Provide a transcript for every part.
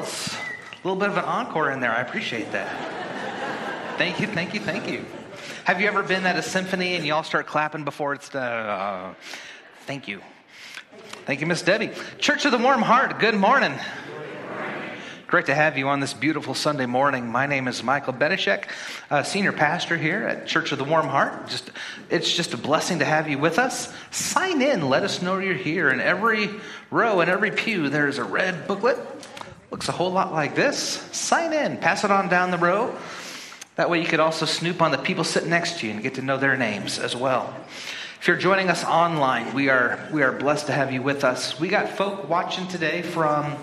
Bells. A little bit of an encore in there. I appreciate that. Thank you, thank you, thank you. Have you ever been at a symphony and you all start clapping before it's done? Uh, thank you. Thank you, Miss Debbie. Church of the Warm Heart, good morning. Great to have you on this beautiful Sunday morning. My name is Michael Benishek, senior pastor here at Church of the Warm Heart. Just, it's just a blessing to have you with us. Sign in, let us know you're here. In every row, in every pew, there's a red booklet Looks a whole lot like this. Sign in, pass it on down the row. That way you could also snoop on the people sitting next to you and get to know their names as well. If you're joining us online, we are, we are blessed to have you with us. We got folk watching today from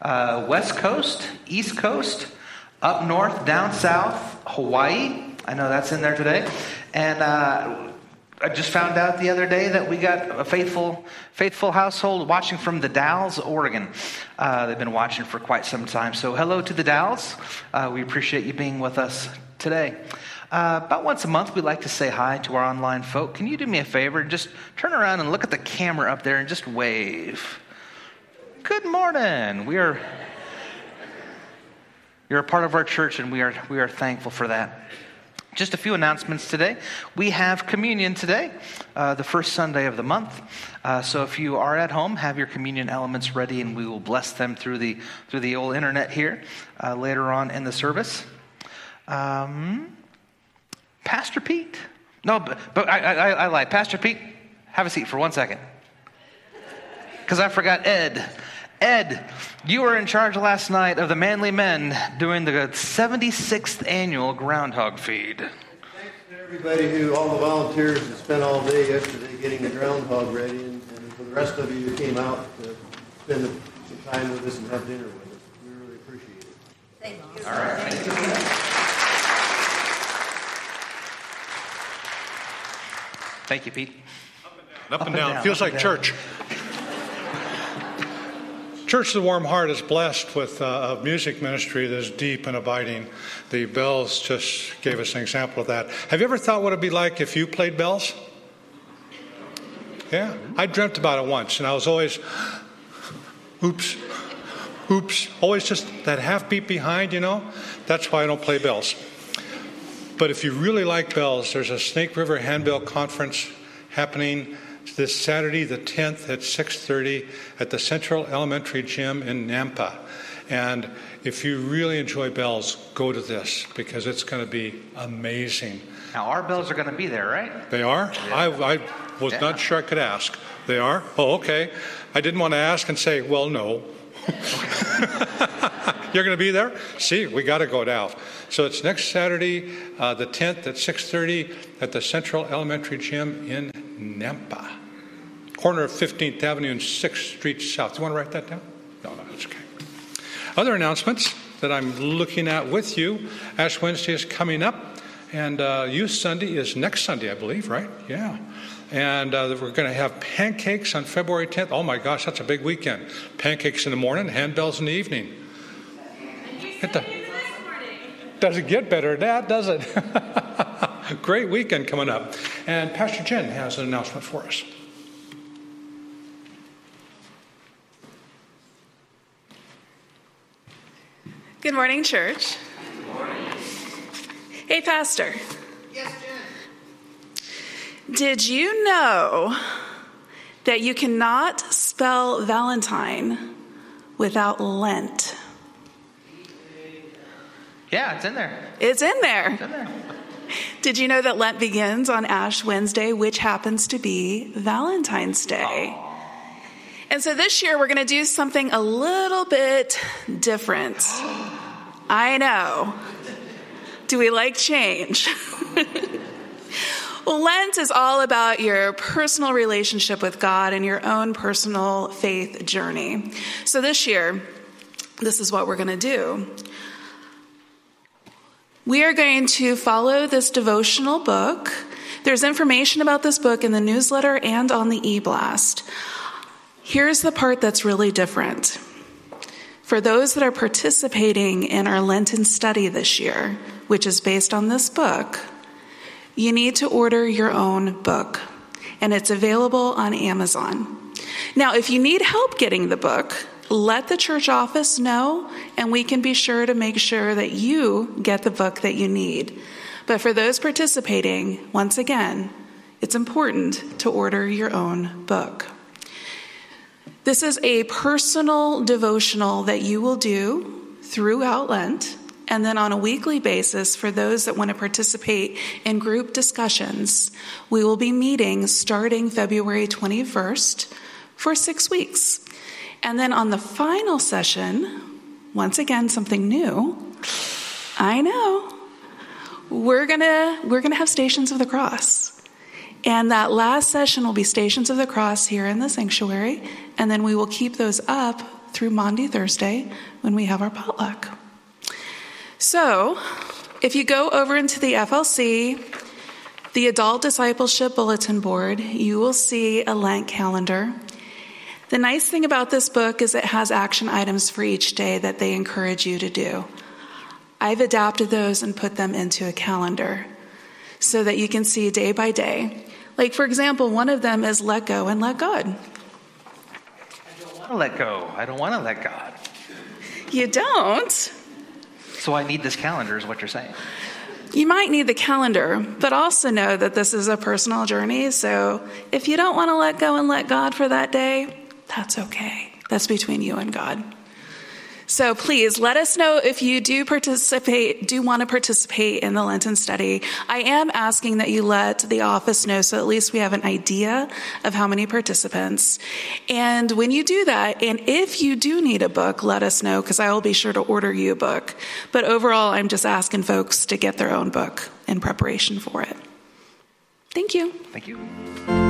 uh, West Coast, East Coast, up north, down south, Hawaii. I know that's in there today. And uh, I just found out the other day that we got a faithful, faithful household watching from the Dalles, Oregon. Uh, they've been watching for quite some time. So, hello to the Dalles. Uh, we appreciate you being with us today. Uh, about once a month, we like to say hi to our online folk. Can you do me a favor and just turn around and look at the camera up there and just wave? Good morning. We are you're a part of our church, and we are we are thankful for that. Just a few announcements today. We have communion today, uh, the first Sunday of the month. Uh, so if you are at home, have your communion elements ready, and we will bless them through the through the old internet here uh, later on in the service. Um, Pastor Pete. No, but, but I, I, I lied. Pastor Pete, have a seat for one second. Because I forgot Ed. Ed, you were in charge last night of the Manly Men doing the 76th annual groundhog feed. Thanks to everybody who, all the volunteers that spent all day yesterday getting the groundhog ready, and, and for the rest of you who came out to spend some time with us and have dinner with us. We really appreciate it. Thank you. All right. Thank you. Thank you, Pete. Up and down. Up and down. down, Feels up like down. church. Church of the Warm Heart is blessed with uh, a music ministry that is deep and abiding. The bells just gave us an example of that. Have you ever thought what it'd be like if you played bells? Yeah, I dreamt about it once, and I was always, oops, oops, always just that half beat behind, you know? That's why I don't play bells. But if you really like bells, there's a Snake River Handbell Conference happening this Saturday, the 10th at 6:30 at the Central Elementary Gym in Nampa. And if you really enjoy bells, go to this because it's going to be amazing. Now, our bells are going to be there, right? They are? I, I was Yeah. not sure I could ask. They are? Oh, okay. I didn't want to ask and say, well, no. You're going to be there? See, we got to go now. So it's next Saturday, uh, the 10th at 6:30 at the Central Elementary Gym in Nampa, corner of 15th Avenue and 6th Street South. You want to write that down? No, no, it's okay. Other announcements that I'm looking at with you: Ash Wednesday is coming up, and uh, Youth Sunday is next Sunday, I believe. Right? Yeah. And uh, we're going to have pancakes on February 10th. Oh my gosh, that's a big weekend. Pancakes in the morning, handbells in the evening. Get the- doesn't get better than that, does it? A great weekend coming up. And Pastor Jen has an announcement for us. Good morning, church. Hey, Pastor. Yes, Jen. Did you know that you cannot spell Valentine without Lent? Yeah, it's in there. It's in there. It's in there. Did you know that Lent begins on Ash Wednesday, which happens to be Valentine's Day? And so this year we're going to do something a little bit different. I know. Do we like change? Well, Lent is all about your personal relationship with God and your own personal faith journey. So this year, this is what we're going to do. We are going to follow this devotional book. There's information about this book in the newsletter and on the e blast. Here's the part that's really different. For those that are participating in our Lenten study this year, which is based on this book, you need to order your own book, and it's available on Amazon. Now, if you need help getting the book, let the church office know, and we can be sure to make sure that you get the book that you need. But for those participating, once again, it's important to order your own book. This is a personal devotional that you will do throughout Lent. And then on a weekly basis, for those that want to participate in group discussions, we will be meeting starting February 21st for six weeks. And then on the final session, once again, something new. I know. We're gonna we're gonna have Stations of the Cross. And that last session will be Stations of the Cross here in the sanctuary, and then we will keep those up through Maundy Thursday when we have our potluck. So, if you go over into the FLC, the Adult Discipleship Bulletin Board, you will see a Lent calendar. The nice thing about this book is it has action items for each day that they encourage you to do. I've adapted those and put them into a calendar so that you can see day by day. Like, for example, one of them is let go and let God. I don't want to let go. I don't want to let God. You don't. So I need this calendar, is what you're saying. You might need the calendar, but also know that this is a personal journey. So if you don't want to let go and let God for that day, that's okay. That's between you and God. So please let us know if you do participate, do want to participate in the Lenten study. I am asking that you let the office know so at least we have an idea of how many participants. And when you do that, and if you do need a book, let us know because I will be sure to order you a book. But overall, I'm just asking folks to get their own book in preparation for it. Thank you. Thank you.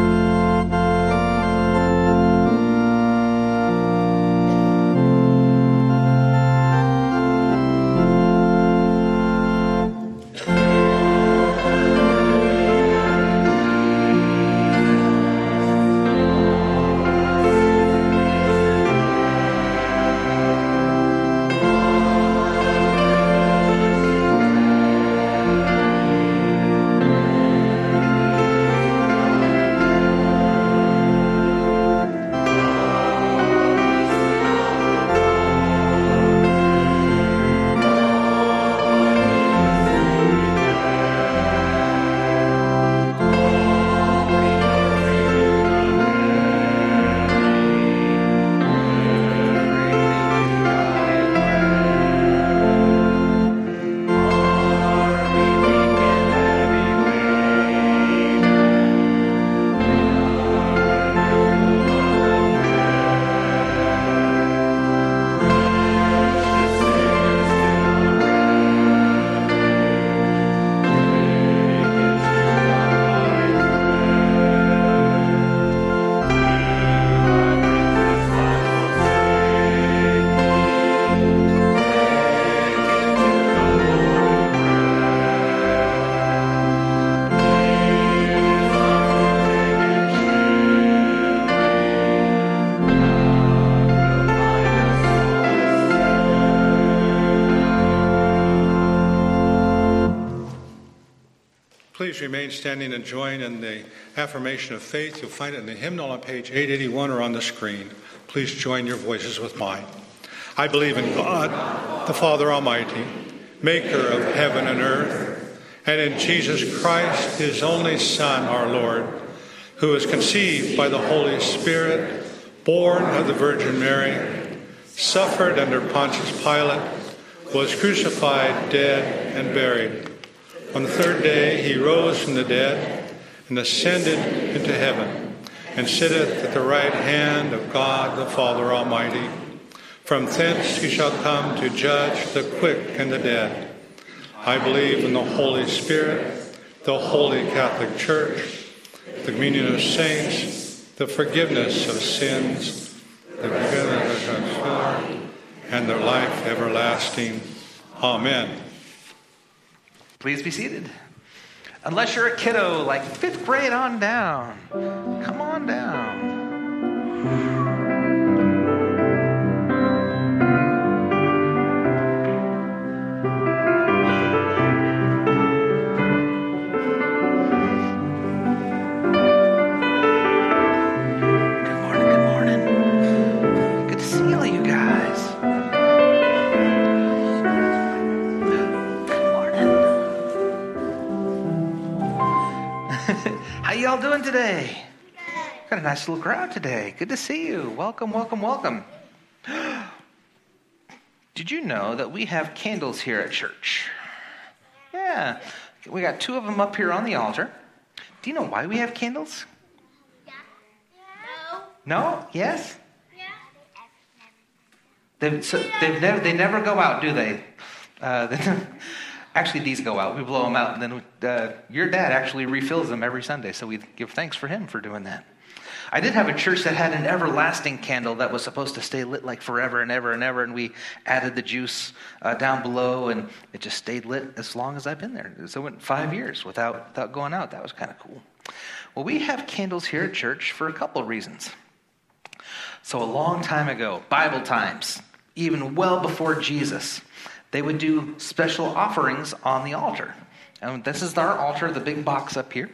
Remain standing and join in the affirmation of faith. You'll find it in the hymnal on page 881 or on the screen. Please join your voices with mine. I believe in God, the Father Almighty, maker of heaven and earth, and in Jesus Christ, his only Son, our Lord, who was conceived by the Holy Spirit, born of the Virgin Mary, suffered under Pontius Pilate, was crucified, dead, and buried on the third day he rose from the dead and ascended into heaven and sitteth at the right hand of God the Father Almighty. From thence he shall come to judge the quick and the dead. I believe in the Holy Spirit, the holy Catholic Church, the communion of saints, the forgiveness of sins, the forgiveness of sins, and the life everlasting. Amen. Please be seated. Unless you're a kiddo, like fifth grade on down, come on down. A nice little crowd today. Good to see you. Welcome, welcome, welcome. Did you know that we have candles here at church? Yeah. We got two of them up here on the altar. Do you know why we have candles? No? Yes? They've, so they've never, they never go out, do they? Uh, actually, these go out. We blow them out, and then uh, your dad actually refills them every Sunday. So we give thanks for him for doing that. I did have a church that had an everlasting candle that was supposed to stay lit like forever and ever and ever, and we added the juice uh, down below, and it just stayed lit as long as I've been there. So it went five years without without going out. That was kind of cool. Well, we have candles here at church for a couple of reasons. So, a long time ago, Bible times, even well before Jesus, they would do special offerings on the altar. And this is our altar, the big box up here.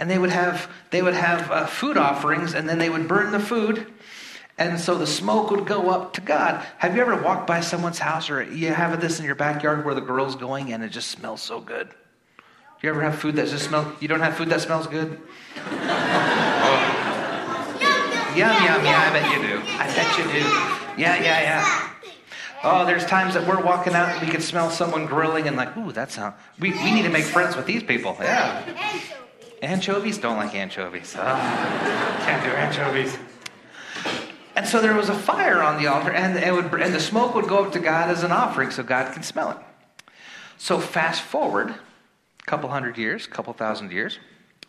And they would have they would have uh, food offerings, and then they would burn the food, And so the smoke would go up to God. Have you ever walked by someone's house or you have this in your backyard where the grill's going and it just smells so good? Do you ever have food that just smells? You don't have food that smells good? Yum, yum, yeah, I bet you do. I bet you do. Yeah, yeah, yeah. Oh, there's times that we're walking out and we can smell someone grilling and like, ooh, that sounds, we, we need to make friends with these people. Yeah. Anchovies? Don't like anchovies. Oh, can't do anchovies. And so there was a fire on the altar, and, it would, and the smoke would go up to God as an offering so God can smell it. So fast forward a couple hundred years, a couple thousand years,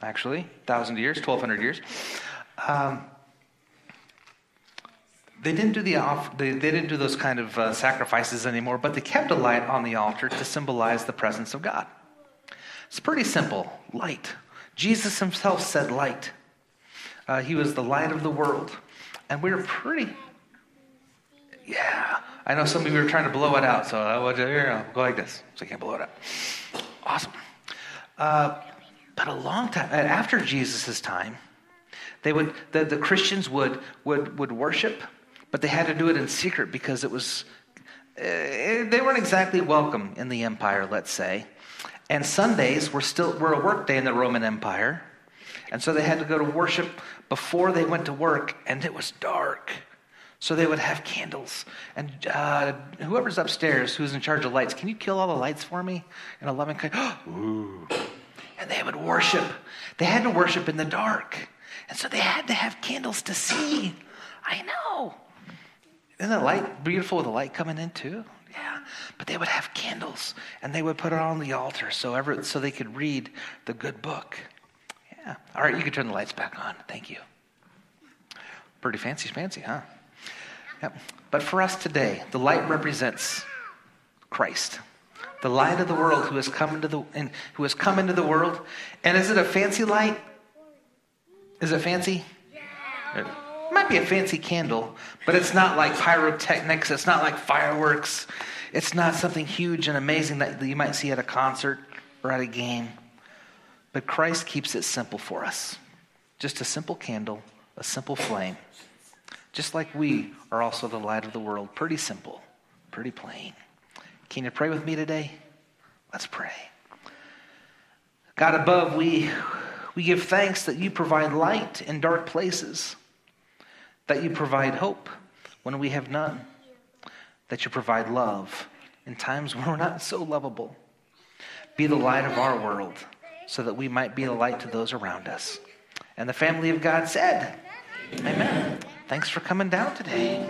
actually, thousand years, 1200 years. Um, they didn't do the off, they, they didn't do those kind of uh, sacrifices anymore, but they kept a light on the altar to symbolize the presence of God. It's pretty simple light. Jesus himself said light. Uh, he was the light of the world. And we are pretty, yeah. I know some of you are trying to blow it out, so I here, I'll go like this so you can't blow it out. Awesome. Uh, but a long time, after Jesus' time, they would, the, the Christians would, would, would worship but they had to do it in secret because it was, uh, they weren't exactly welcome in the empire, let's say. And Sundays were still were a work day in the Roman Empire. And so they had to go to worship before they went to work, and it was dark. So they would have candles. And uh, whoever's upstairs who's in charge of lights, can you kill all the lights for me? And a loving kind. Ooh. And they would worship. They had to worship in the dark. And so they had to have candles to see. I know. Isn't the light beautiful with the light coming in too? Yeah. But they would have candles and they would put it on the altar so ever so they could read the good book. Yeah. All right, you can turn the lights back on. Thank you. Pretty fancy fancy, huh? Yep. But for us today, the light represents Christ. The light of the world who has come into the and who has come into the world. And is it a fancy light? Is it fancy? Yeah. It might be a fancy candle, but it's not like pyrotechnics. It's not like fireworks. It's not something huge and amazing that you might see at a concert or at a game. But Christ keeps it simple for us. Just a simple candle, a simple flame. Just like we are also the light of the world. Pretty simple, pretty plain. Can you pray with me today? Let's pray. God above, we, we give thanks that you provide light in dark places that you provide hope when we have none, that you provide love in times when we're not so lovable. Be the light of our world so that we might be a light to those around us. And the family of God said, Amen. Thanks for coming down today.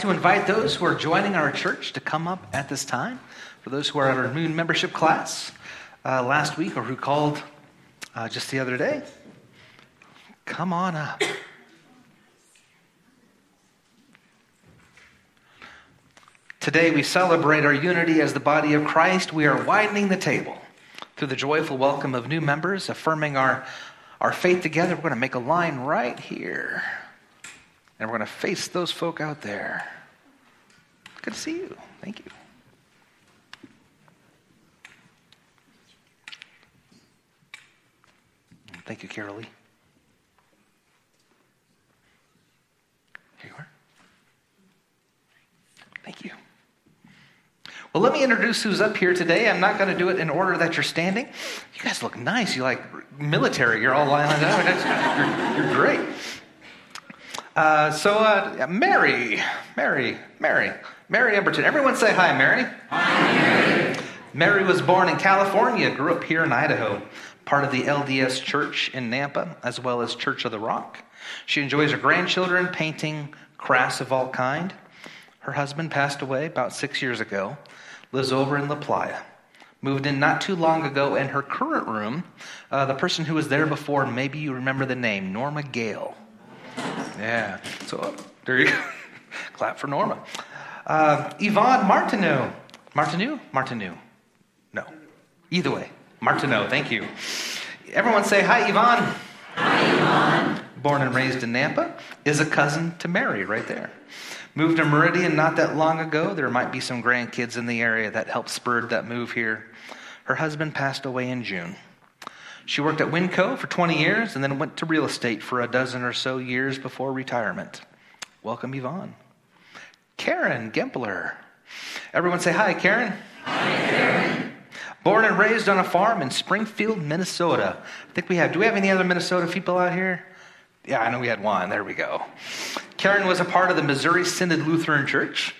To invite those who are joining our church to come up at this time. For those who are at our new membership class uh, last week or who called uh, just the other day, come on up. Today we celebrate our unity as the body of Christ. We are widening the table through the joyful welcome of new members, affirming our, our faith together. We're going to make a line right here. And we're going to face those folk out there. Good to see you. Thank you. Thank you, Carol Lee. Here you are. Thank you. Well, let me introduce who's up here today. I'm not going to do it in order that you're standing. You guys look nice. You like military. You're all lined up. You're, you're great. Uh, so, uh, Mary, Mary, Mary, Mary Emberton. Everyone say hi, Mary. Hi, Mary. Mary was born in California, grew up here in Idaho, part of the LDS Church in Nampa, as well as Church of the Rock. She enjoys her grandchildren, painting, crafts of all kind. Her husband passed away about six years ago, lives over in La Playa. Moved in not too long ago and her current room. Uh, the person who was there before, maybe you remember the name, Norma Gale. Yeah. So uh, there you go. Clap for Norma. Uh, Yvonne Martineau. Martineau? Martineau. No. Either way. Martineau. Thank you. Everyone say hi, Yvonne. Hi, Yvonne. Born and raised in Nampa, is a cousin to Mary right there. Moved to Meridian not that long ago. There might be some grandkids in the area that helped spurred that move here. Her husband passed away in June. She worked at Winco for 20 years and then went to real estate for a dozen or so years before retirement. Welcome, Yvonne. Karen Gempler. Everyone say hi, Karen. Hi, Karen. Born and raised on a farm in Springfield, Minnesota. I think we have, do we have any other Minnesota people out here? Yeah, I know we had one. There we go. Karen was a part of the Missouri Synod Lutheran Church.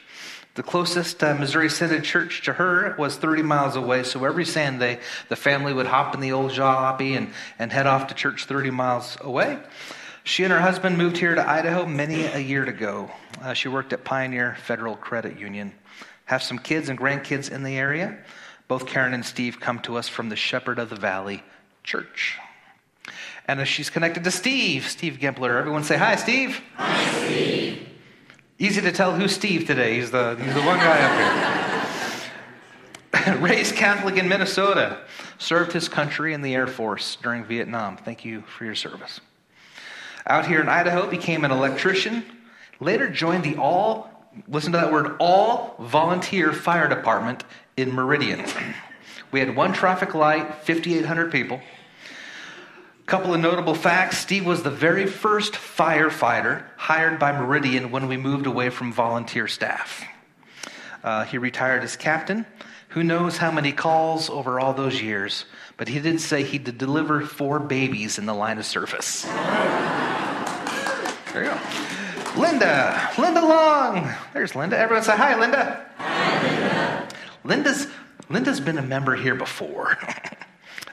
The closest uh, Missouri Synod church to her was 30 miles away, so every Sunday the family would hop in the old jalopy and, and head off to church 30 miles away. She and her husband moved here to Idaho many a year ago. Uh, she worked at Pioneer Federal Credit Union. Have some kids and grandkids in the area. Both Karen and Steve come to us from the Shepherd of the Valley Church. And she's connected to Steve, Steve Gempler. Everyone say hi, Steve. Hi, Steve. Easy to tell who's Steve today. He's the, he's the one guy up here. Raised Catholic in Minnesota. Served his country in the Air Force during Vietnam. Thank you for your service. Out here in Idaho, became an electrician. Later joined the all, listen to that word, all volunteer fire department in Meridian. We had one traffic light, 5,800 people. Couple of notable facts. Steve was the very first firefighter hired by Meridian when we moved away from volunteer staff. Uh, he retired as captain. Who knows how many calls over all those years, but he did say he did deliver four babies in the line of service. There you go. Linda, Linda Long. There's Linda. Everyone say hi, Linda. Hi, Linda. Linda's Linda's been a member here before.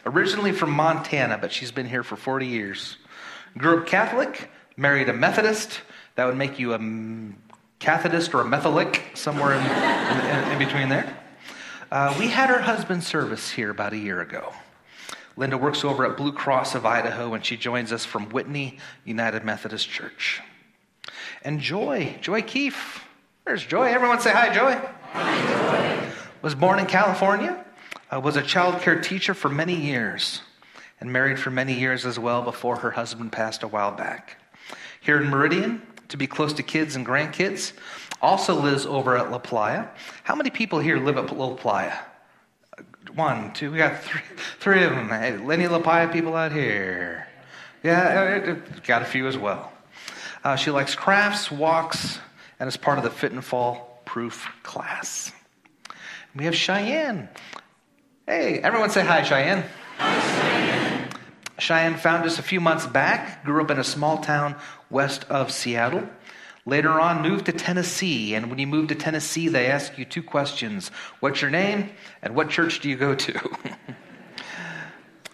Originally from Montana, but she's been here for 40 years. Grew up Catholic, married a Methodist. That would make you a Cathodist or a Metholic, somewhere in, in, in between there. Uh, we had her husband's service here about a year ago. Linda works over at Blue Cross of Idaho, and she joins us from Whitney United Methodist Church. And Joy, Joy Keefe. There's Joy. Everyone say hi, Joy. Hi, Joy. Was born in California, uh, was a child care teacher for many years, and married for many years as well before her husband passed a while back. Here in Meridian, to be close to kids and grandkids, also lives over at La Playa. How many people here live at La Playa? One, two, we got three, three of them. Hey, Lenny La Playa people out here. Yeah, got a few as well. Uh, she likes crafts, walks, and is part of the Fit and Fall Proof class. We have Cheyenne. Hey, everyone say hi, Cheyenne. Hi, Cheyenne. Found us a few months back, grew up in a small town west of Seattle. Later on, moved to Tennessee. And when you move to Tennessee, they ask you two questions What's your name? And what church do you go to?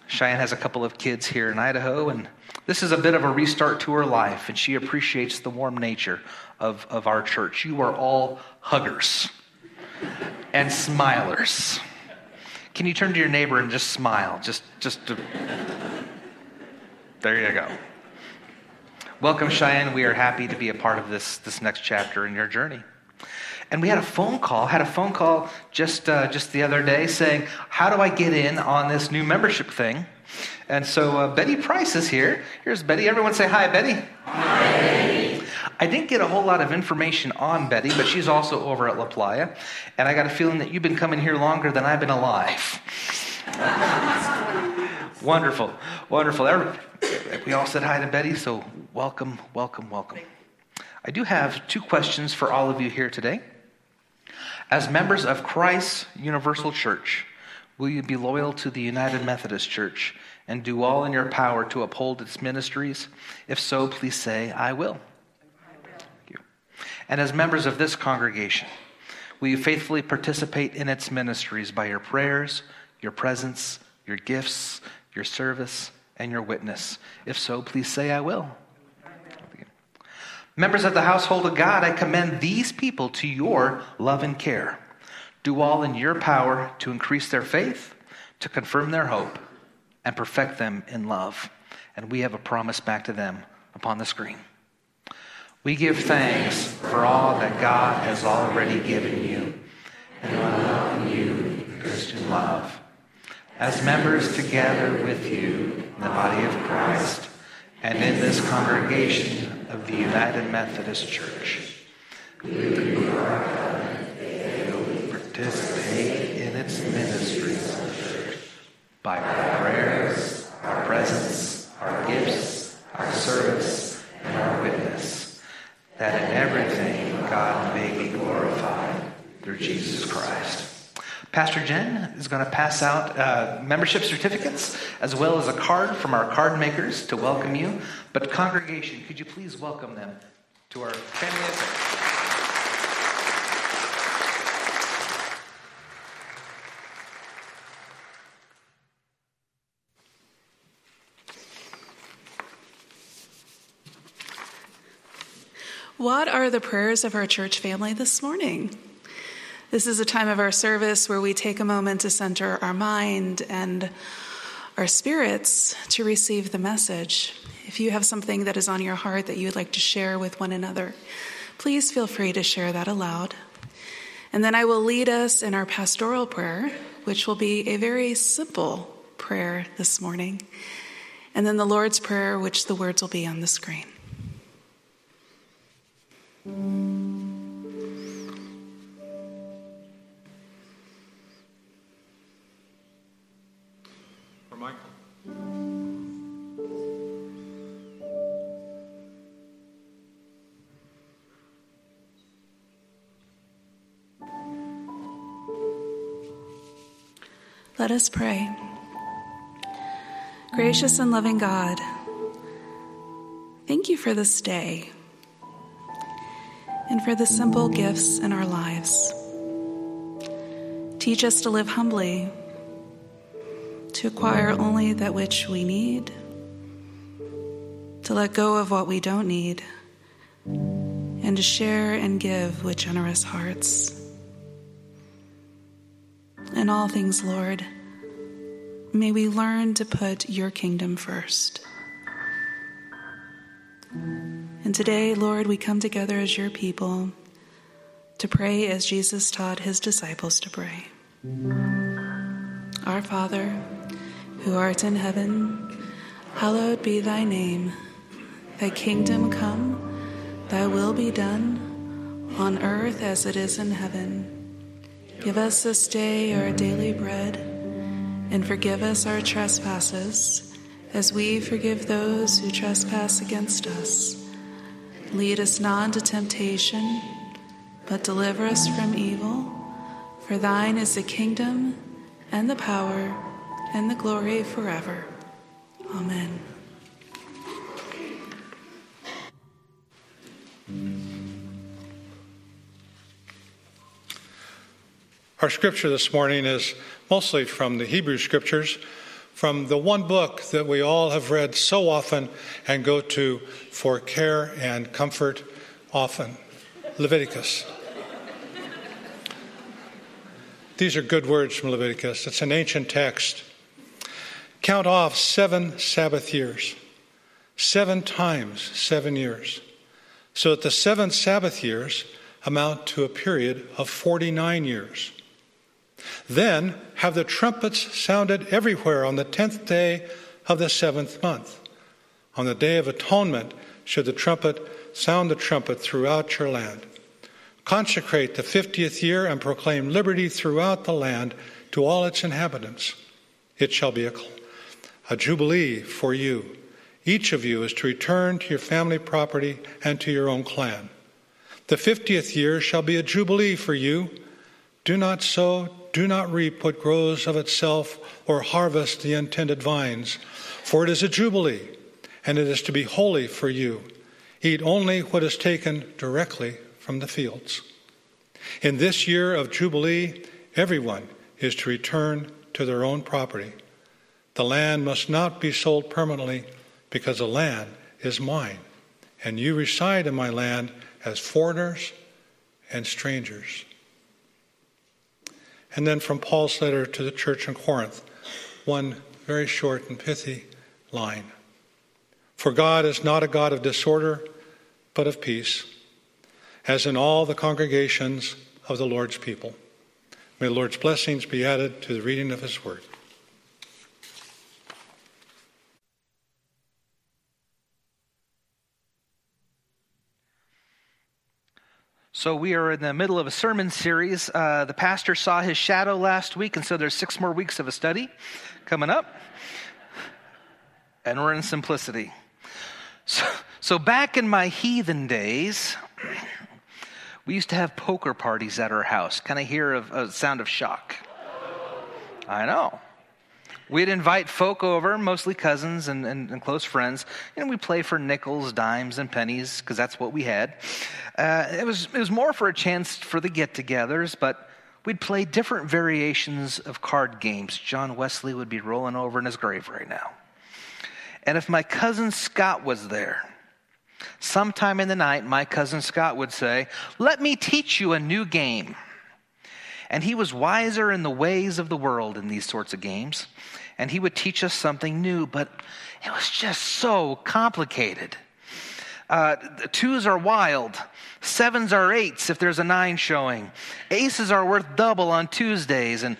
Cheyenne has a couple of kids here in Idaho, and This is a bit of a restart to her life, and she appreciates the warm nature of, of our church. You are all huggers and smilers. Can you turn to your neighbor and just smile? Just, just to... There you go. Welcome, Cheyenne. We are happy to be a part of this, this next chapter in your journey. And we had a phone call, had a phone call just, uh, just the other day saying, How do I get in on this new membership thing? And so uh, Betty Price is here. Here's Betty. Everyone say hi, Betty. Hi, Betty. I didn't get a whole lot of information on Betty, but she's also over at La Playa. And I got a feeling that you've been coming here longer than I've been alive. wonderful, wonderful. We all said hi to Betty, so welcome, welcome, welcome. I do have two questions for all of you here today. As members of Christ's Universal Church, will you be loyal to the United Methodist Church and do all in your power to uphold its ministries? If so, please say, I will. And as members of this congregation, will you faithfully participate in its ministries by your prayers, your presence, your gifts, your service, and your witness? If so, please say, I will. Members of the household of God, I commend these people to your love and care. Do all in your power to increase their faith, to confirm their hope, and perfect them in love. And we have a promise back to them upon the screen. We give thanks for all that God has already given you and welcome you in Christian love. As members together with you in the body of Christ and in this congregation of the United Methodist Church, we participate in its ministries by our prayers, our presence, our gifts, our service, and our witness, that in everything God may be glorified through Jesus Christ. Pastor Jen is going to pass out uh, membership certificates as well as a card from our card makers to welcome you. But, congregation, could you please welcome them to our family What are the prayers of our church family this morning? This is a time of our service where we take a moment to center our mind and our spirits to receive the message. If you have something that is on your heart that you would like to share with one another, please feel free to share that aloud. And then I will lead us in our pastoral prayer, which will be a very simple prayer this morning. And then the Lord's Prayer, which the words will be on the screen. For Michael. Let us pray. Gracious and loving God, thank you for this day and for the simple gifts in our lives. Teach us to live humbly, to acquire only that which we need, to let go of what we don't need, and to share and give with generous hearts. In all things, Lord, may we learn to put your kingdom first. And today, Lord, we come together as your people to pray as Jesus taught his disciples to pray. Our Father, who art in heaven, hallowed be thy name. Thy kingdom come, thy will be done, on earth as it is in heaven. Give us this day our daily bread, and forgive us our trespasses, as we forgive those who trespass against us Lead us not into temptation, but deliver us from evil. For thine is the kingdom, and the power, and the glory forever. Amen. Our scripture this morning is mostly from the Hebrew scriptures, from the one book that we all have read so often and go to for care and comfort often Leviticus. These are good words from Leviticus. It's an ancient text. Count off seven Sabbath years, seven times seven years, so that the seven Sabbath years amount to a period of 49 years. Then have the trumpets sounded everywhere on the tenth day of the seventh month. On the day of atonement should the trumpet sound the trumpet throughout your land. Consecrate the fiftieth year and proclaim liberty throughout the land to all its inhabitants. It shall be a, a jubilee for you. Each of you is to return to your family property and to your own clan. The fiftieth year shall be a jubilee for you. Do not sow, do not reap what grows of itself, or harvest the intended vines, for it is a jubilee, and it is to be holy for you. Eat only what is taken directly from the fields. In this year of Jubilee, everyone is to return to their own property. The land must not be sold permanently because the land is mine, and you reside in my land as foreigners and strangers. And then from Paul's letter to the church in Corinth, one very short and pithy line For God is not a God of disorder, but of peace, as in all the congregations of the Lord's people. May the Lord's blessings be added to the reading of his word. So, we are in the middle of a sermon series. Uh, the pastor saw his shadow last week, and so there's six more weeks of a study coming up. And we're in simplicity. So, so back in my heathen days, we used to have poker parties at our house. Can I hear a, a sound of shock? I know. We'd invite folk over, mostly cousins and, and, and close friends, and we'd play for nickels, dimes, and pennies because that's what we had. Uh, it, was, it was more for a chance for the get togethers, but we'd play different variations of card games. John Wesley would be rolling over in his grave right now. And if my cousin Scott was there, sometime in the night, my cousin Scott would say, Let me teach you a new game. And he was wiser in the ways of the world in these sorts of games. And he would teach us something new, but it was just so complicated. Uh, twos are wild. Sevens are eights if there's a nine showing. Aces are worth double on Tuesdays. And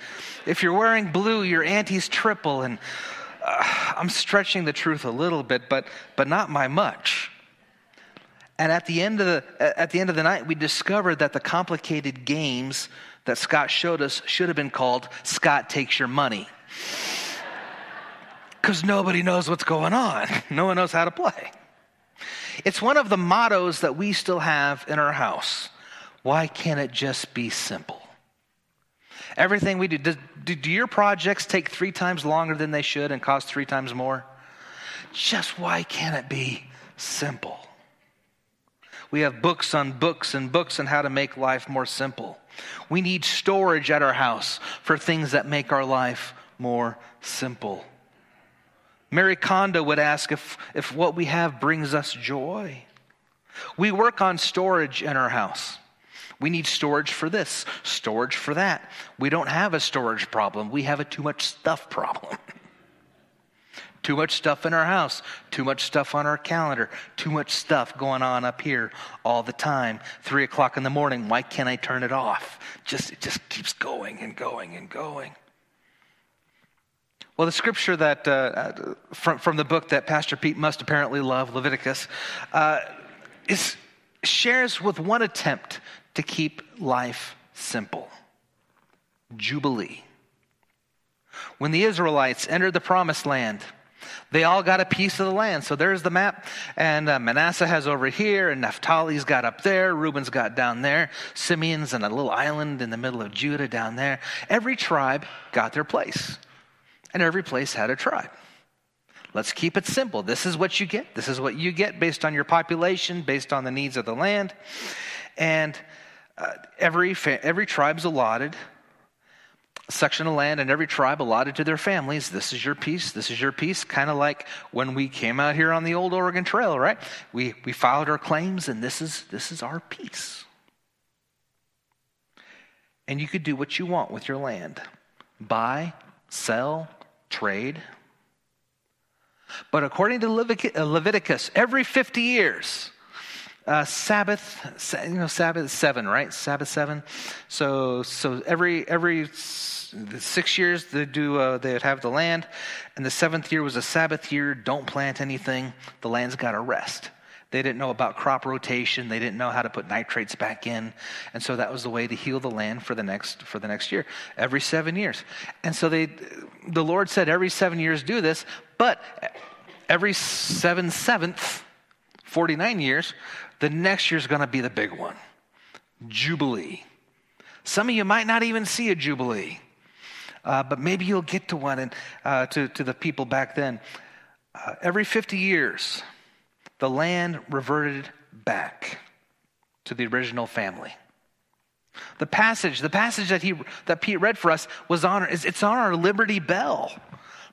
if you're wearing blue, your ante's triple. And uh, I'm stretching the truth a little bit, but, but not by much. And at the end of the, at the end of the night, we discovered that the complicated games that Scott showed us should have been called Scott Takes Your Money. Because nobody knows what's going on, no one knows how to play. It's one of the mottos that we still have in our house. Why can't it just be simple? Everything we do, do, do your projects take three times longer than they should and cost three times more? Just why can't it be simple? We have books on books and books on how to make life more simple. We need storage at our house for things that make our life more simple. Marie Kondo would ask if, if what we have brings us joy. We work on storage in our house. We need storage for this, storage for that. We don't have a storage problem, we have a too much stuff problem. Too much stuff in our house, too much stuff on our calendar, too much stuff going on up here all the time. Three o'clock in the morning, why can't I turn it off? Just it just keeps going and going and going. Well, the scripture that uh, uh from from the book that Pastor Pete must apparently love, Leviticus, uh, is shares with one attempt to keep life simple. Jubilee. When the Israelites entered the promised land, they all got a piece of the land. So there's the map. And uh, Manasseh has over here, and Naphtali's got up there, Reuben's got down there, Simeon's in a little island in the middle of Judah down there. Every tribe got their place, and every place had a tribe. Let's keep it simple. This is what you get. This is what you get based on your population, based on the needs of the land. And uh, every, fa- every tribe's allotted section of land and every tribe allotted to their families. This is your piece. This is your piece. Kind of like when we came out here on the old Oregon Trail, right? We, we filed our claims and this is, this is our piece. And you could do what you want with your land buy, sell, trade. But according to uh, Leviticus, every 50 years, uh, Sabbath, you know, Sabbath seven, right? Sabbath seven. So, so every every six years they do uh, they'd have the land, and the seventh year was a Sabbath year. Don't plant anything. The land's got to rest. They didn't know about crop rotation. They didn't know how to put nitrates back in, and so that was the way to heal the land for the next for the next year. Every seven years, and so they, the Lord said, every seven years do this, but every seven seventh, forty nine years, the next year is going to be the big one Jubilee. Some of you might not even see a Jubilee, uh, but maybe you'll get to one and uh, to, to the people back then. Uh, every 50 years, the land reverted back to the original family. The passage, the passage that he that Pete read for us was on it's on our liberty bell.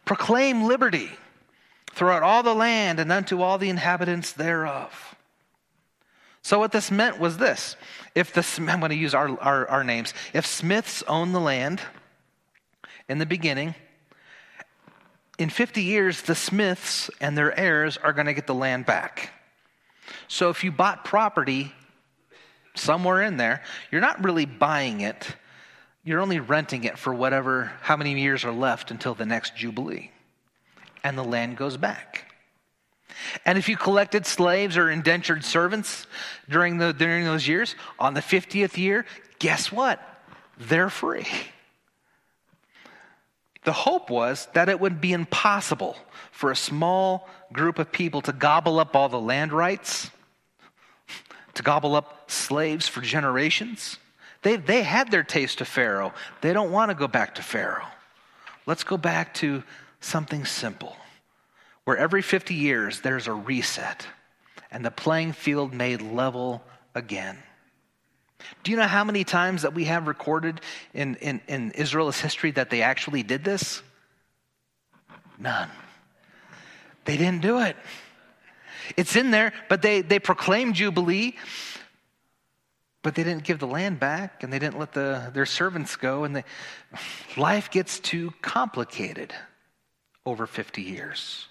Proclaim liberty throughout all the land and unto all the inhabitants thereof. So, what this meant was this if the, I'm going to use our, our, our names. If Smiths own the land in the beginning, in 50 years, the Smiths and their heirs are going to get the land back. So, if you bought property somewhere in there, you're not really buying it, you're only renting it for whatever, how many years are left until the next Jubilee. And the land goes back. And if you collected slaves or indentured servants during, the, during those years, on the 50th year, guess what? They're free. The hope was that it would be impossible for a small group of people to gobble up all the land rights, to gobble up slaves for generations. They, they had their taste of Pharaoh. They don't want to go back to Pharaoh. Let's go back to something simple where every 50 years there's a reset and the playing field made level again. Do you know how many times that we have recorded in, in, in Israel's history that they actually did this? None. They didn't do it. It's in there, but they, they proclaimed Jubilee, but they didn't give the land back and they didn't let the, their servants go. And they, life gets too complicated over 50 years.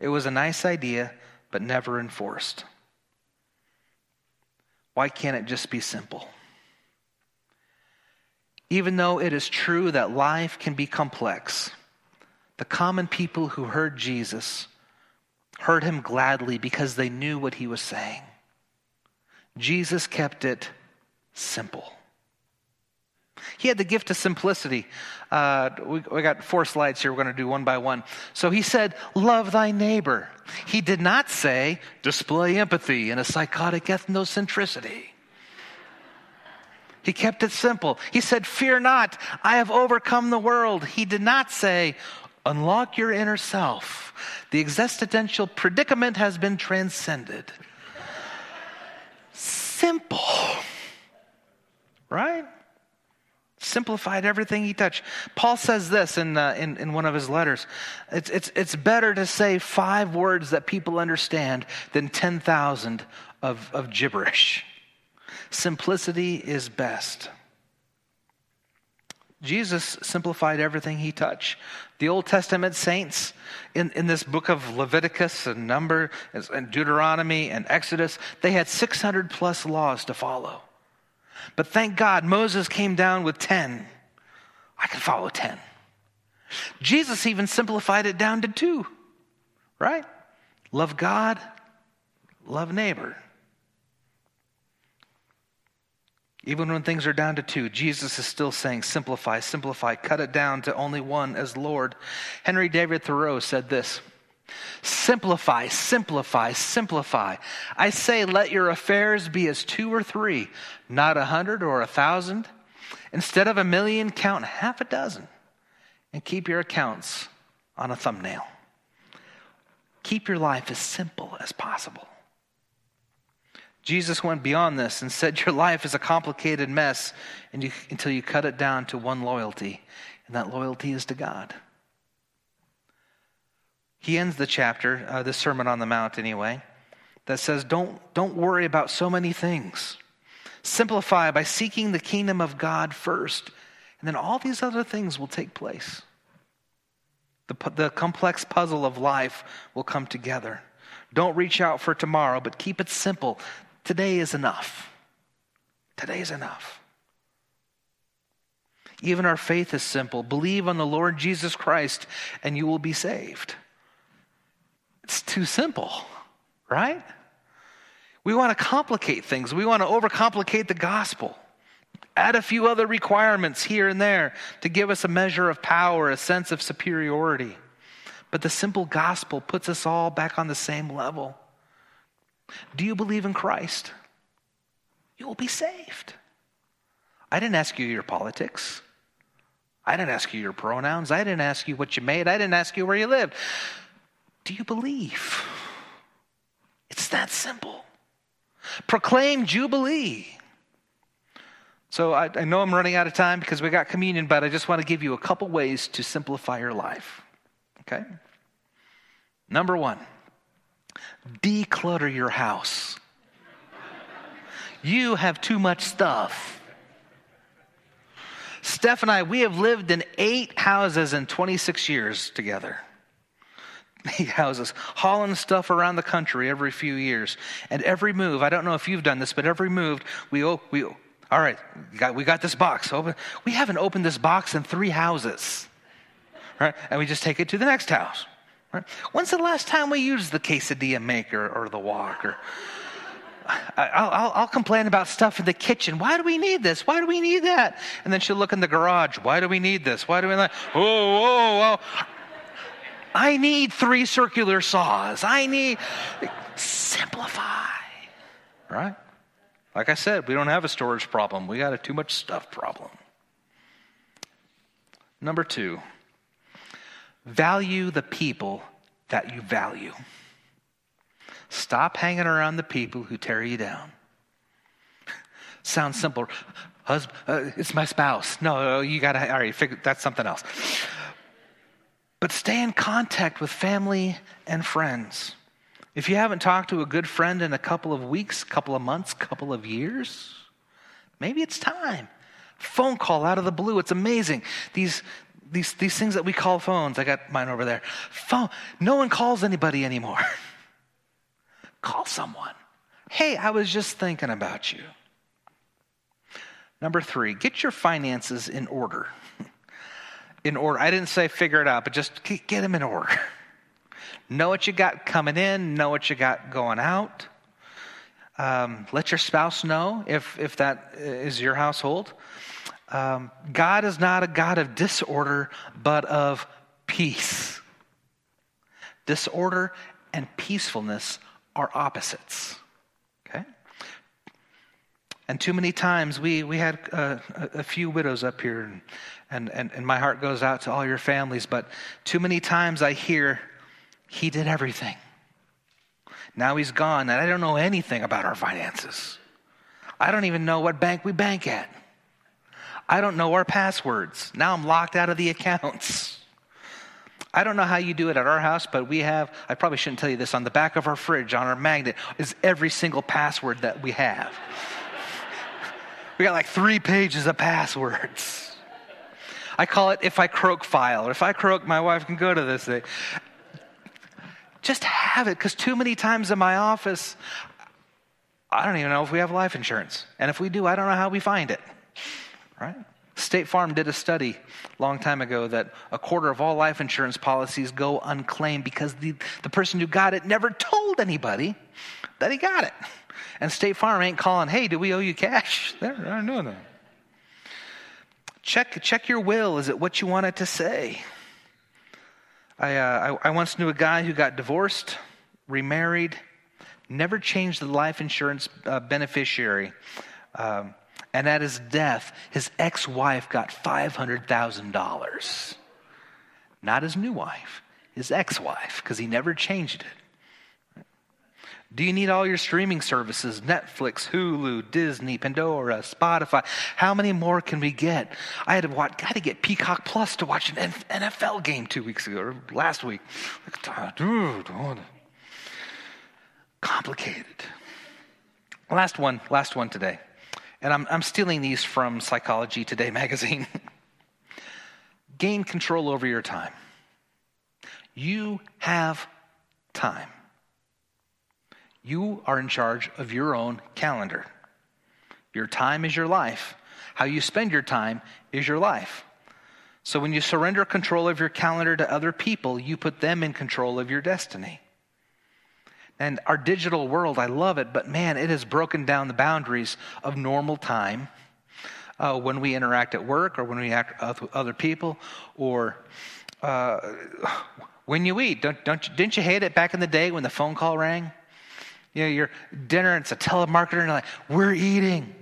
It was a nice idea, but never enforced. Why can't it just be simple? Even though it is true that life can be complex, the common people who heard Jesus heard him gladly because they knew what he was saying. Jesus kept it simple. He had the gift of simplicity. Uh, we, we got four slides here. We're going to do one by one. So he said, Love thy neighbor. He did not say, Display empathy and a psychotic ethnocentricity. He kept it simple. He said, Fear not, I have overcome the world. He did not say, Unlock your inner self. The existential predicament has been transcended. Simple. Right? Simplified everything he touched. Paul says this in, uh, in, in, one of his letters it's, it's, it's better to say five words that people understand than 10,000 of, of gibberish. Simplicity is best. Jesus simplified everything he touched. The Old Testament saints in, in this book of Leviticus and Number and Deuteronomy and Exodus, they had 600 plus laws to follow. But thank God Moses came down with 10. I can follow 10. Jesus even simplified it down to two, right? Love God, love neighbor. Even when things are down to two, Jesus is still saying, simplify, simplify, cut it down to only one as Lord. Henry David Thoreau said this Simplify, simplify, simplify. I say, let your affairs be as two or three, not a hundred or a thousand. Instead of a million, count half a dozen and keep your accounts on a thumbnail. Keep your life as simple as possible. Jesus went beyond this and said, Your life is a complicated mess until you cut it down to one loyalty, and that loyalty is to God. He ends the chapter, uh, the Sermon on the Mount anyway, that says, don't, don't worry about so many things. Simplify by seeking the kingdom of God first, and then all these other things will take place. The, the complex puzzle of life will come together. Don't reach out for tomorrow, but keep it simple. Today is enough. Today is enough. Even our faith is simple. Believe on the Lord Jesus Christ and you will be saved. It's too simple, right? We want to complicate things. We want to overcomplicate the gospel. Add a few other requirements here and there to give us a measure of power, a sense of superiority. But the simple gospel puts us all back on the same level. Do you believe in Christ? You will be saved. I didn't ask you your politics. I didn't ask you your pronouns. I didn't ask you what you made. I didn't ask you where you lived. Do you believe? It's that simple. Proclaim Jubilee. So I, I, know I'm running out of time because we got communion, but I just want to give you a couple ways to simplify your life. Okay? Number one, declutter your house. You have too much stuff. Steph and I, we have lived in eight houses in 26 years together. Eight houses, hauling stuff around the country every few years. And every move, I don't know if you've done this, but every move, we, we all right, we got, we got this box open. We haven't opened this box in three houses, right? And we just take it to the next house. Right? When's the last time we used the quesadilla maker or the walker? I'll, I'll, I'll, complain about stuff in the kitchen. Why do we need this? Why do we need that? And then she'll look in the garage. Why do we need this? Why do we whoa! I need three circular saws. I need simplify. Right? Like I said, we don't have a storage problem. We got a too much stuff problem. Number two, Value the people that you value. Stop hanging around the people who tear you down. Sounds simple. Husband, uh, it's my spouse. No, you got to, all right, figure, that's something else. But stay in contact with family and friends. If you haven't talked to a good friend in a couple of weeks, couple of months, couple of years, maybe it's time. Phone call out of the blue. It's amazing. These, these, these things that we call phones. I got mine over there. Phone. No one calls anybody anymore. call someone. Hey, I was just thinking about you. Number three, get your finances in order. In order. I didn't say figure it out, but just get them in order. Know what you got coming in, know what you got going out. Um, let your spouse know if, if that is your household. Um, God is not a God of disorder, but of peace. Disorder and peacefulness are opposites. And too many times we, we had uh, a, a few widows up here, and, and, and, and my heart goes out to all your families, but too many times I hear, He did everything. Now He's gone, and I don't know anything about our finances. I don't even know what bank we bank at. I don't know our passwords. Now I'm locked out of the accounts. I don't know how you do it at our house, but we have, I probably shouldn't tell you this, on the back of our fridge, on our magnet, is every single password that we have. We got like three pages of passwords. I call it if I croak file, if I croak, my wife can go to this thing. Just have it, because too many times in my office, I don't even know if we have life insurance. And if we do, I don't know how we find it right? State Farm did a study a long time ago that a quarter of all life insurance policies go unclaimed because the, the person who got it never told anybody that he got it. And State Farm ain't calling, hey, do we owe you cash? They're not doing that. Check, check your will. Is it what you want it to say? I, uh, I, I once knew a guy who got divorced, remarried, never changed the life insurance uh, beneficiary. Um, and at his death, his ex wife got $500,000. Not his new wife, his ex wife, because he never changed it. Do you need all your streaming services? Netflix, Hulu, Disney, Pandora, Spotify. How many more can we get? I had to watch, I had to get Peacock Plus to watch an NFL game two weeks ago or last week. Dude, complicated. Last one, last one today. And I'm, I'm stealing these from Psychology Today magazine. Gain control over your time. You have time. You are in charge of your own calendar. Your time is your life. How you spend your time is your life. So when you surrender control of your calendar to other people, you put them in control of your destiny. And our digital world, I love it, but man, it has broken down the boundaries of normal time uh, when we interact at work or when we act with other people or uh, when you eat. Don't, don't you, didn't you hate it back in the day when the phone call rang? You know, your dinner, it's a telemarketer, and like, we're eating.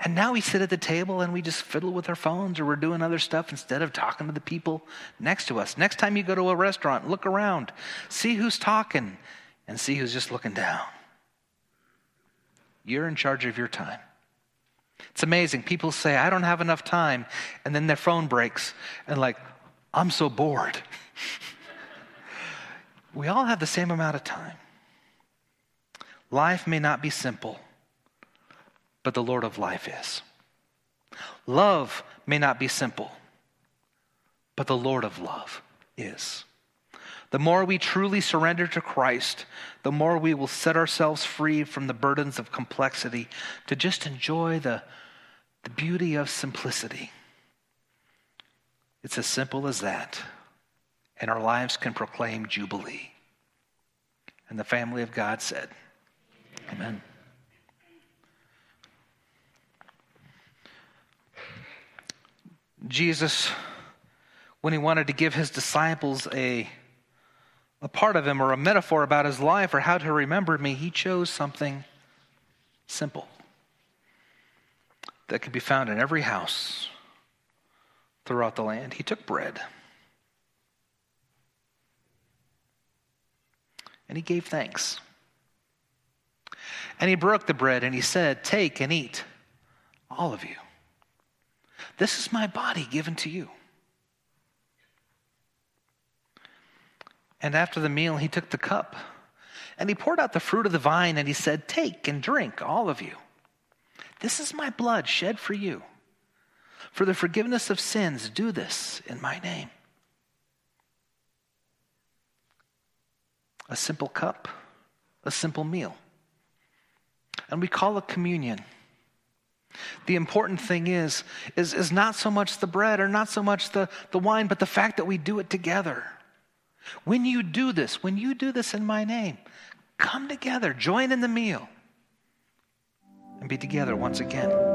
And now we sit at the table and we just fiddle with our phones or we're doing other stuff instead of talking to the people next to us. Next time you go to a restaurant, look around, see who's talking, and see who's just looking down. You're in charge of your time. It's amazing. People say, I don't have enough time. And then their phone breaks and, like, I'm so bored. we all have the same amount of time. Life may not be simple, but the Lord of life is. Love may not be simple, but the Lord of love is. The more we truly surrender to Christ, the more we will set ourselves free from the burdens of complexity to just enjoy the, the beauty of simplicity. It's as simple as that. And our lives can proclaim Jubilee. And the family of God said, Amen. Jesus, when he wanted to give his disciples a a part of him or a metaphor about his life or how to remember me, he chose something simple that could be found in every house throughout the land. He took bread and he gave thanks. And he broke the bread and he said, Take and eat, all of you. This is my body given to you. And after the meal, he took the cup and he poured out the fruit of the vine and he said, Take and drink, all of you. This is my blood shed for you. For the forgiveness of sins, do this in my name. A simple cup, a simple meal. And we call it communion. The important thing is, is, is not so much the bread or not so much the, the wine, but the fact that we do it together. When you do this, when you do this in my name, come together, join in the meal, and be together once again.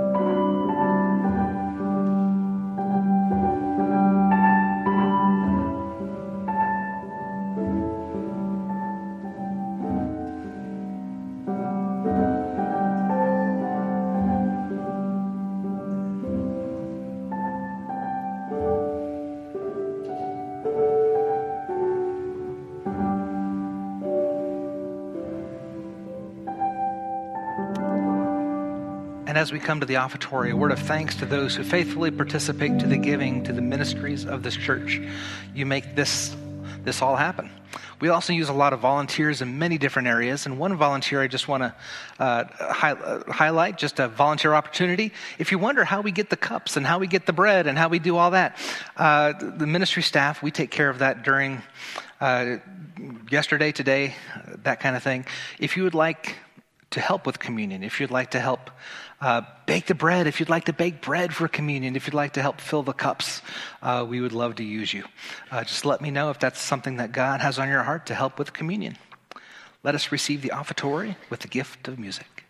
And as we come to the offertory, a word of thanks to those who faithfully participate to the giving to the ministries of this church. You make this this all happen. We also use a lot of volunteers in many different areas. And one volunteer I just want to uh, hi- uh, highlight, just a volunteer opportunity. If you wonder how we get the cups and how we get the bread and how we do all that, uh, the ministry staff, we take care of that during uh, yesterday, today, that kind of thing. If you would like to help with communion, if you'd like to help uh, bake the bread if you'd like to bake bread for communion, if you'd like to help fill the cups. Uh, we would love to use you. Uh, just let me know if that's something that God has on your heart to help with communion. Let us receive the offertory with the gift of music.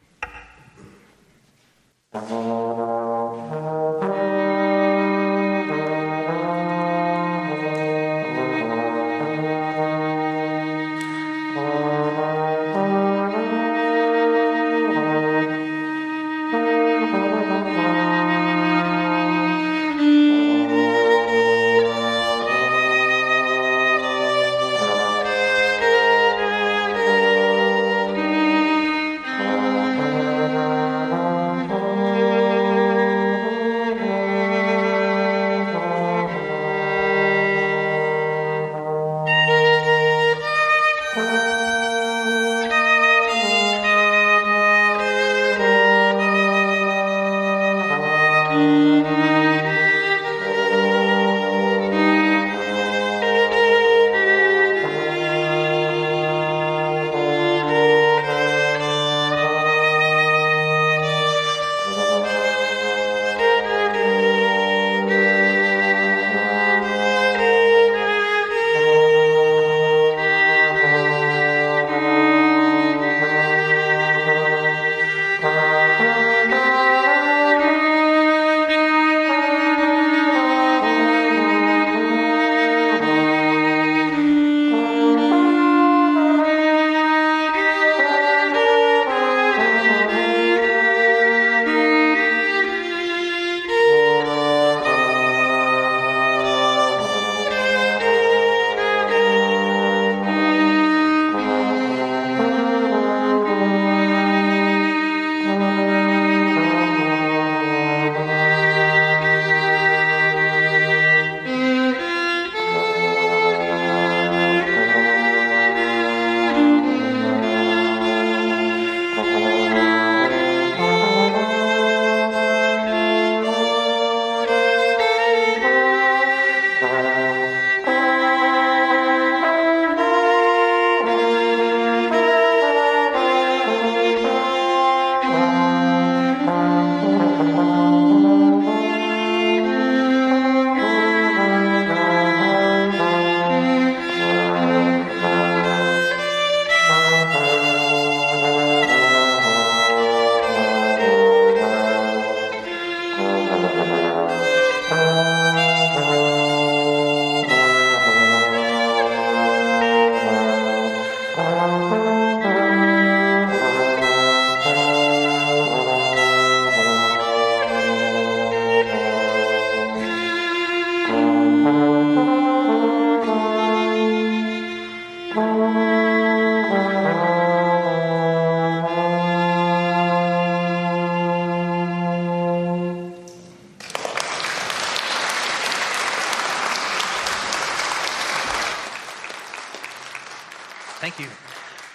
Thank you.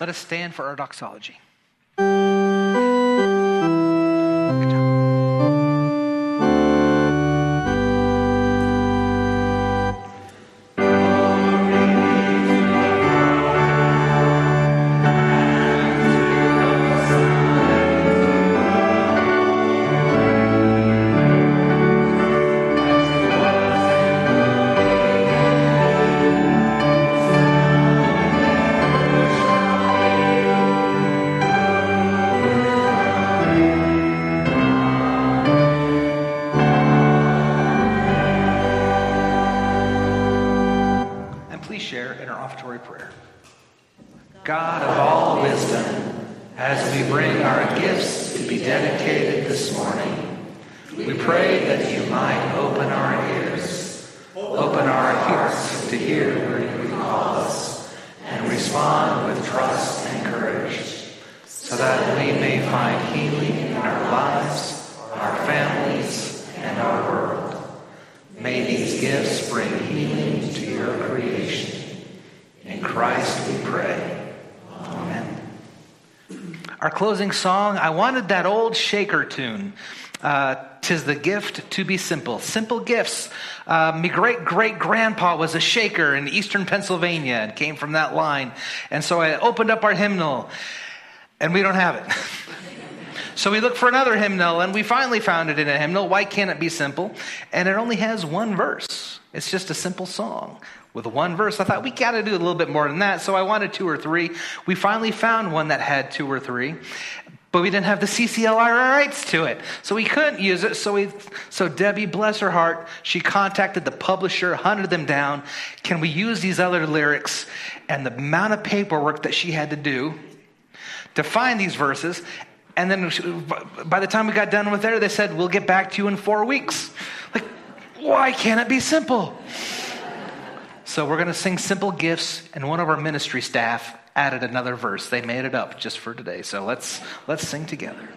Let us stand for our doxology. Song, I wanted that old shaker tune. Uh, Tis the gift to be simple. Simple gifts. Uh, my great great grandpa was a shaker in eastern Pennsylvania and came from that line. And so I opened up our hymnal, and we don't have it. so we looked for another hymnal, and we finally found it in a hymnal. Why can't it be simple? And it only has one verse. It's just a simple song with one verse. I thought we got to do a little bit more than that, so I wanted two or three. We finally found one that had two or three, but we didn't have the CCLI rights to it, so we couldn't use it. So we, so Debbie, bless her heart, she contacted the publisher, hunted them down. Can we use these other lyrics? And the amount of paperwork that she had to do to find these verses, and then by the time we got done with there, they said, "We'll get back to you in four weeks." Like, why can't it be simple? So we're going to sing Simple Gifts, and one of our ministry staff added another verse. They made it up just for today. So let's let's sing together.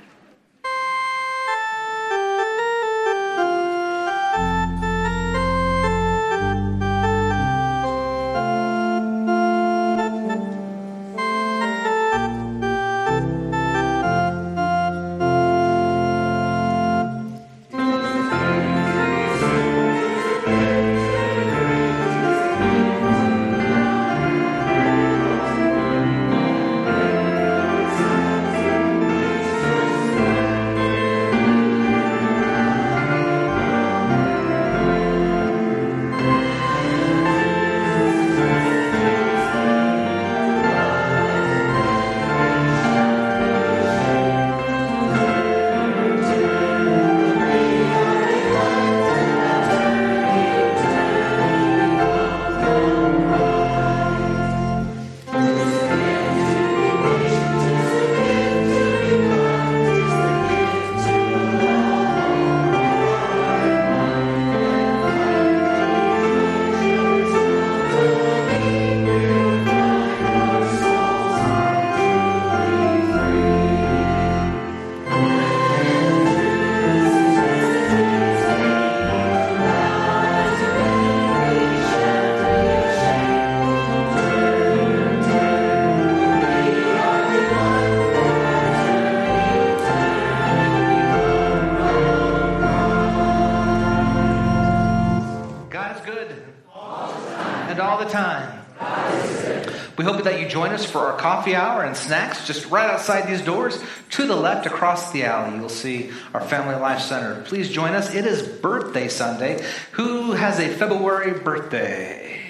Coffee hour and snacks just right outside these doors. To the left across the alley, you'll see our Family Life Center. Please join us. It is birthday Sunday. Who has a February birthday?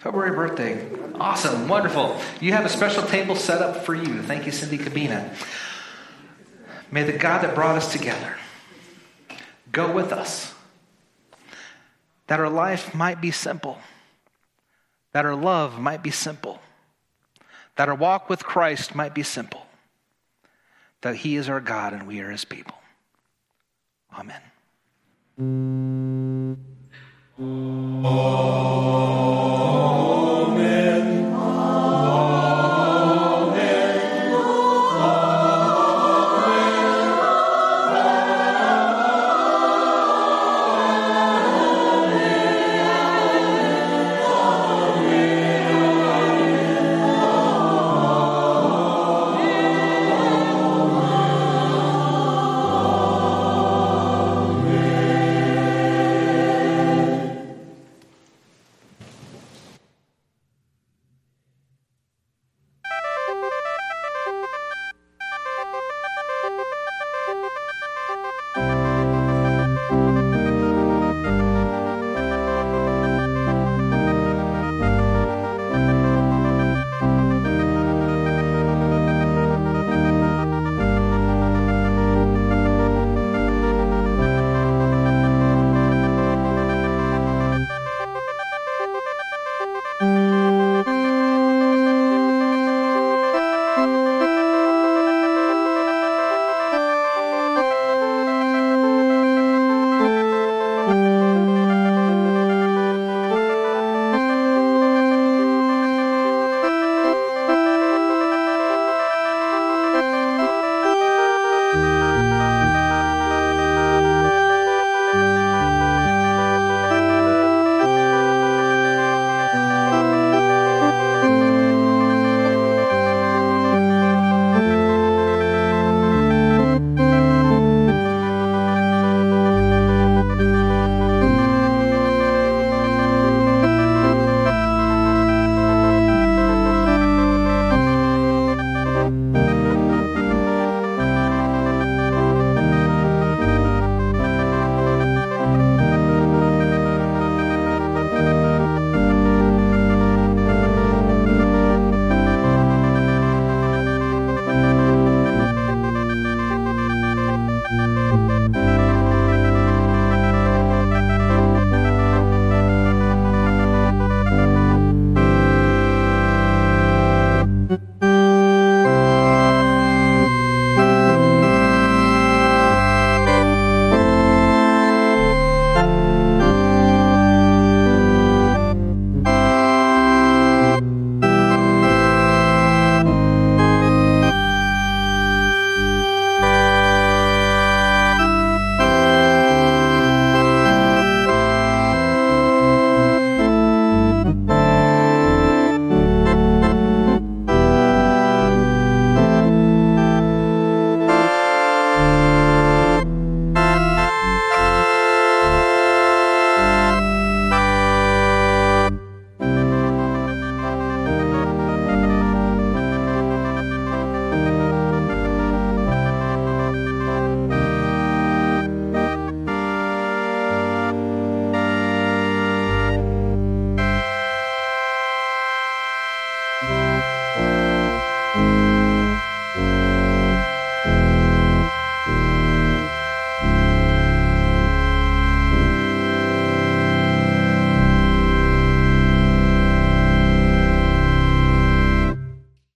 February birthday. Awesome. Wonderful. You have a special table set up for you. Thank you, Cindy Cabina. May the God that brought us together go with us, that our life might be simple, that our love might be simple that our walk with Christ might be simple, that He is our God and we are His people. Amen. Oh.